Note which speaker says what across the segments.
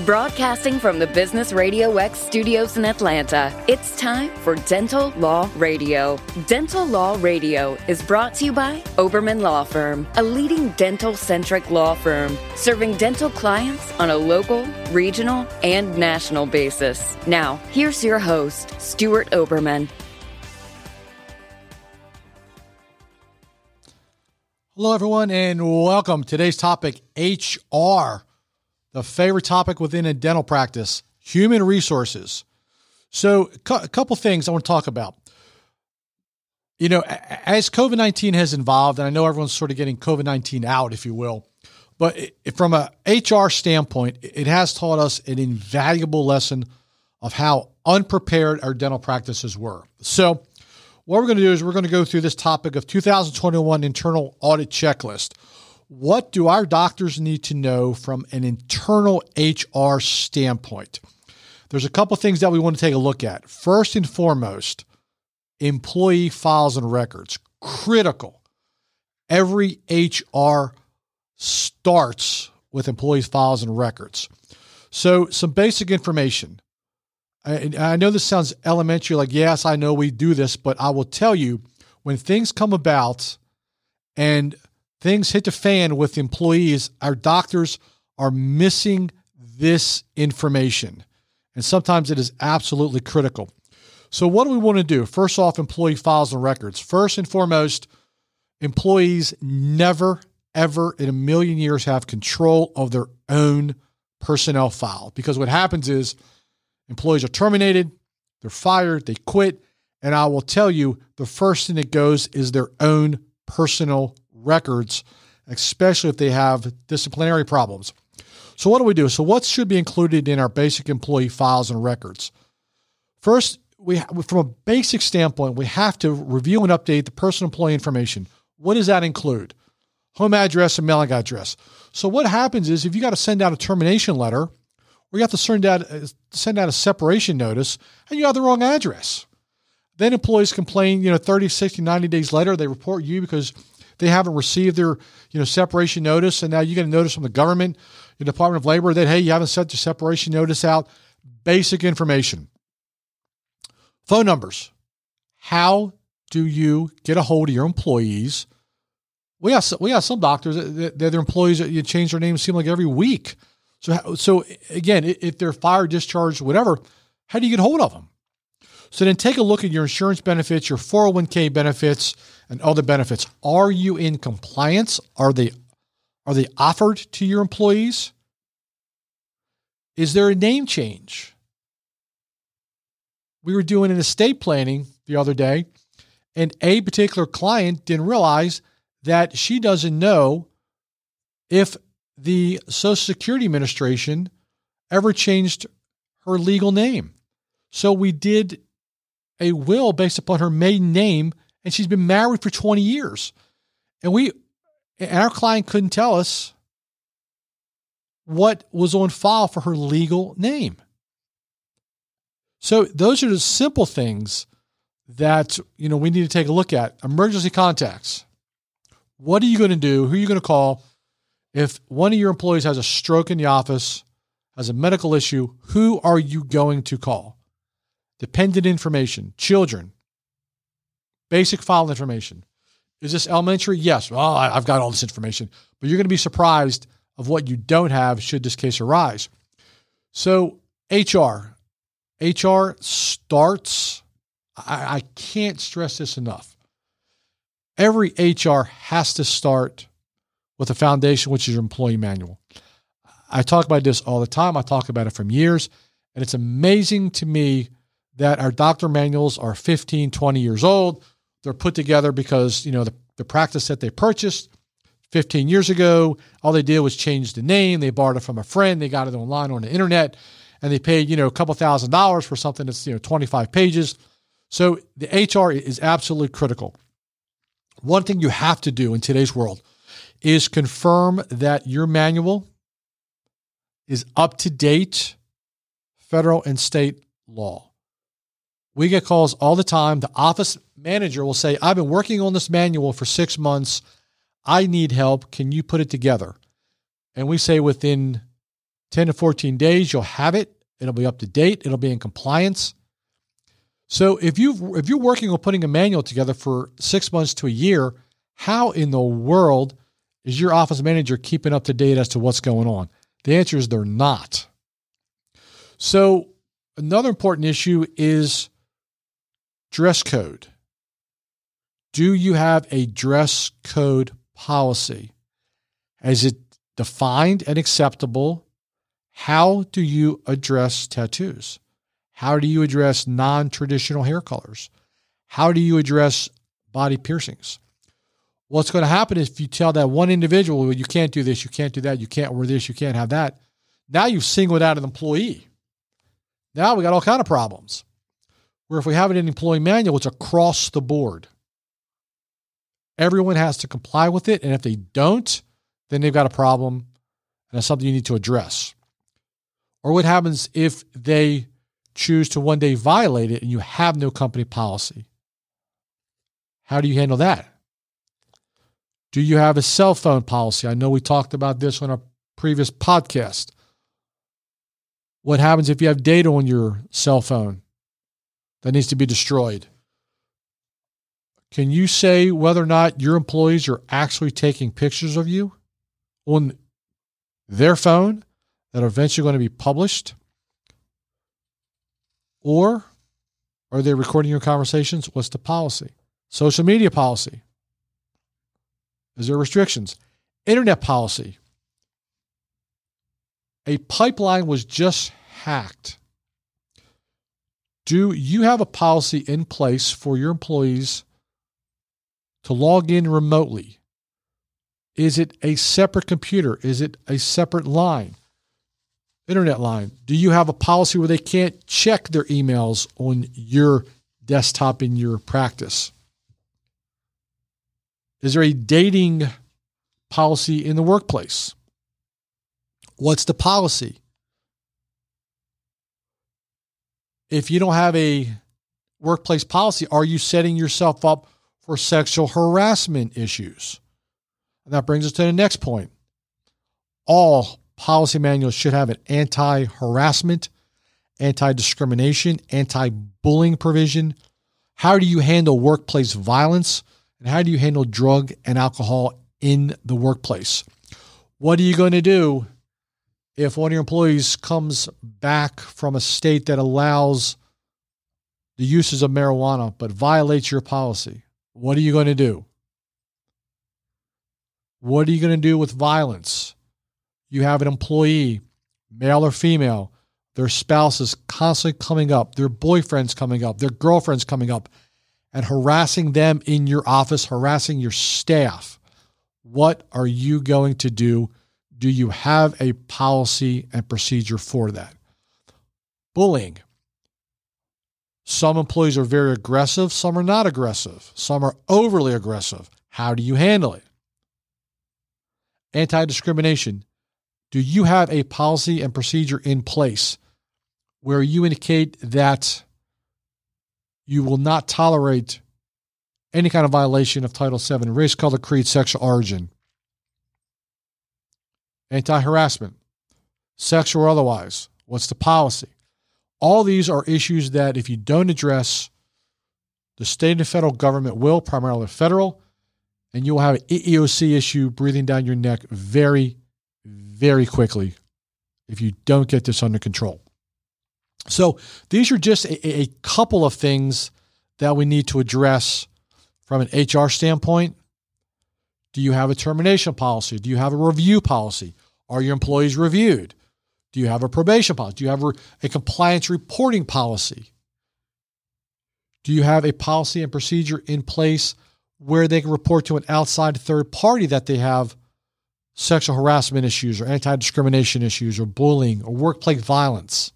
Speaker 1: Broadcasting from the Business Radio X studios in Atlanta, it's time for Dental Law Radio. Dental Law Radio is brought to you by Oberman Law Firm, a leading dental centric law firm serving dental clients on a local, regional, and national basis. Now, here's your host, Stuart Oberman.
Speaker 2: Hello, everyone, and welcome. Today's topic HR, the favorite topic within a dental practice, human resources. So, a couple things I want to talk about. You know, as COVID 19 has evolved, and I know everyone's sort of getting COVID 19 out, if you will, but from a HR standpoint, it has taught us an invaluable lesson of how unprepared our dental practices were. So, what we're going to do is we're going to go through this topic of 2021 internal audit checklist. What do our doctors need to know from an internal HR standpoint? There's a couple things that we want to take a look at. First and foremost, employee files and records. Critical. Every HR starts with employees' files and records. So, some basic information. I, I know this sounds elementary, like, yes, I know we do this, but I will tell you when things come about and things hit the fan with employees, our doctors are missing this information. And sometimes it is absolutely critical. So, what do we want to do? First off, employee files and records. First and foremost, employees never, ever in a million years have control of their own personnel file because what happens is Employees are terminated, they're fired, they quit. And I will tell you the first thing that goes is their own personal records, especially if they have disciplinary problems. So, what do we do? So, what should be included in our basic employee files and records? First, we from a basic standpoint, we have to review and update the personal employee information. What does that include? Home address and mailing address. So, what happens is if you got to send out a termination letter, or you have to send out, uh, send out a separation notice and you have the wrong address. Then employees complain, you know, 30, 60, 90 days later, they report you because they haven't received their, you know, separation notice. And now you get a notice from the government, the Department of Labor that, hey, you haven't sent your separation notice out. Basic information. Phone numbers. How do you get a hold of your employees? We have, we have some doctors that, their employees, you change their names seem like every week. So, so again, if they're fired, discharged, whatever, how do you get a hold of them? So then take a look at your insurance benefits, your 401k benefits, and other benefits. Are you in compliance? Are they are they offered to your employees? Is there a name change? We were doing an estate planning the other day, and a particular client didn't realize that she doesn't know if the Social Security Administration ever changed her legal name. So we did a will based upon her maiden name, and she's been married for 20 years. And we and our client couldn't tell us what was on file for her legal name. So those are the simple things that you know we need to take a look at. Emergency contacts. What are you going to do? Who are you going to call? If one of your employees has a stroke in the office, has a medical issue, who are you going to call? Dependent information, children, basic file information. Is this elementary? Yes. Well, I've got all this information, but you're going to be surprised of what you don't have should this case arise. So, HR. HR starts, I, I can't stress this enough. Every HR has to start with a foundation, which is your employee manual. I talk about this all the time. I talk about it from years. And it's amazing to me that our doctor manuals are 15, 20 years old. They're put together because, you know, the, the practice that they purchased 15 years ago, all they did was change the name. They borrowed it from a friend. They got it online on the internet and they paid, you know, a couple thousand dollars for something that's, you know, 25 pages. So the HR is absolutely critical. One thing you have to do in today's world is confirm that your manual is up to date federal and state law. We get calls all the time. The office manager will say, I've been working on this manual for six months. I need help. Can you put it together? And we say within 10 to 14 days, you'll have it. It'll be up to date. It'll be in compliance. So if you if you're working on putting a manual together for six months to a year, how in the world is your office manager keeping up to date as to what's going on? The answer is they're not. So another important issue is dress code. Do you have a dress code policy? Is it defined and acceptable? How do you address tattoos? How do you address non traditional hair colors? How do you address body piercings? What's going to happen if you tell that one individual, well, you can't do this, you can't do that, you can't wear this, you can't have that, now you've singled out an employee. Now we got all kind of problems. Where if we have an employee manual, it's across the board. Everyone has to comply with it. And if they don't, then they've got a problem and that's something you need to address. Or what happens if they choose to one day violate it and you have no company policy? How do you handle that? Do you have a cell phone policy? I know we talked about this on a previous podcast. What happens if you have data on your cell phone that needs to be destroyed? Can you say whether or not your employees are actually taking pictures of you on their phone that are eventually going to be published? Or are they recording your conversations? What's the policy? Social media policy. Is there restrictions? Internet policy. A pipeline was just hacked. Do you have a policy in place for your employees to log in remotely? Is it a separate computer? Is it a separate line? Internet line. Do you have a policy where they can't check their emails on your desktop in your practice? Is there a dating policy in the workplace? What's the policy? If you don't have a workplace policy, are you setting yourself up for sexual harassment issues? And that brings us to the next point. All policy manuals should have an anti harassment, anti discrimination, anti bullying provision. How do you handle workplace violence? And how do you handle drug and alcohol in the workplace? What are you going to do if one of your employees comes back from a state that allows the uses of marijuana but violates your policy? What are you going to do? What are you going to do with violence? You have an employee, male or female, their spouse is constantly coming up, their boyfriend's coming up, their girlfriend's coming up, and harassing them in your office, harassing your staff. What are you going to do? Do you have a policy and procedure for that? Bullying. Some employees are very aggressive, some are not aggressive, some are overly aggressive. How do you handle it? Anti discrimination. Do you have a policy and procedure in place where you indicate that you will not tolerate any kind of violation of Title VII, race, color, creed, sexual origin, anti harassment, sexual or otherwise? What's the policy? All these are issues that if you don't address, the state and federal government will, primarily federal, and you will have an EEOC issue breathing down your neck very, very quickly if you don't get this under control. So these are just a, a couple of things that we need to address from an HR standpoint. Do you have a termination policy? Do you have a review policy? Are your employees reviewed? Do you have a probation policy? Do you have a compliance reporting policy? Do you have a policy and procedure in place where they can report to an outside third party that they have sexual harassment issues or anti discrimination issues or bullying or workplace violence?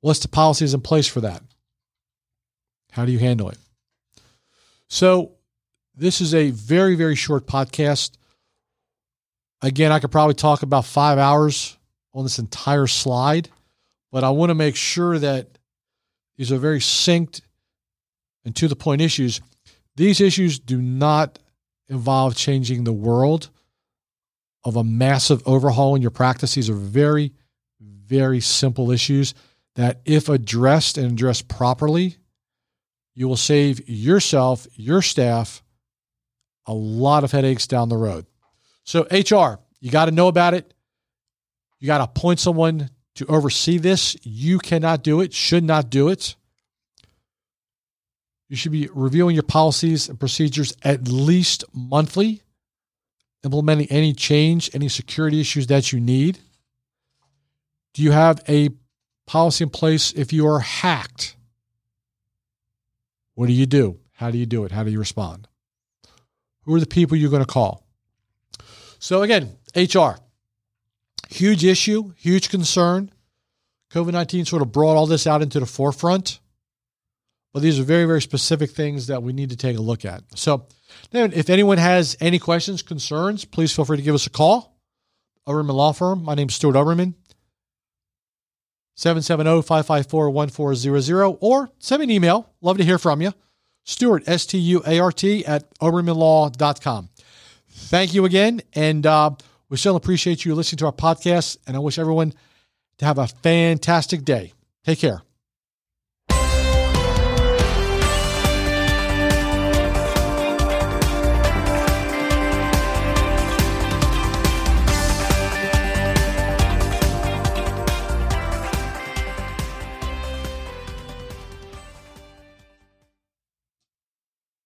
Speaker 2: What's the policies in place for that? How do you handle it? So, this is a very, very short podcast. Again, I could probably talk about five hours on this entire slide, but I want to make sure that these are very synced and to the point issues. These issues do not involve changing the world of a massive overhaul in your practice. These are very very simple issues that, if addressed and addressed properly, you will save yourself, your staff, a lot of headaches down the road. So, HR, you got to know about it. You got to appoint someone to oversee this. You cannot do it, should not do it. You should be reviewing your policies and procedures at least monthly, implementing any change, any security issues that you need. Do you have a policy in place if you are hacked? What do you do? How do you do it? How do you respond? Who are the people you're going to call? So, again, HR, huge issue, huge concern. COVID 19 sort of brought all this out into the forefront. But these are very, very specific things that we need to take a look at. So, if anyone has any questions, concerns, please feel free to give us a call. Oberman Law Firm. My name is Stuart Oberman. 770-554-1400 or send me an email. Love to hear from you. Stuart, S-T-U-A-R-T at obermanlaw.com. Thank you again. And uh, we still appreciate you listening to our podcast. And I wish everyone to have a fantastic day. Take care.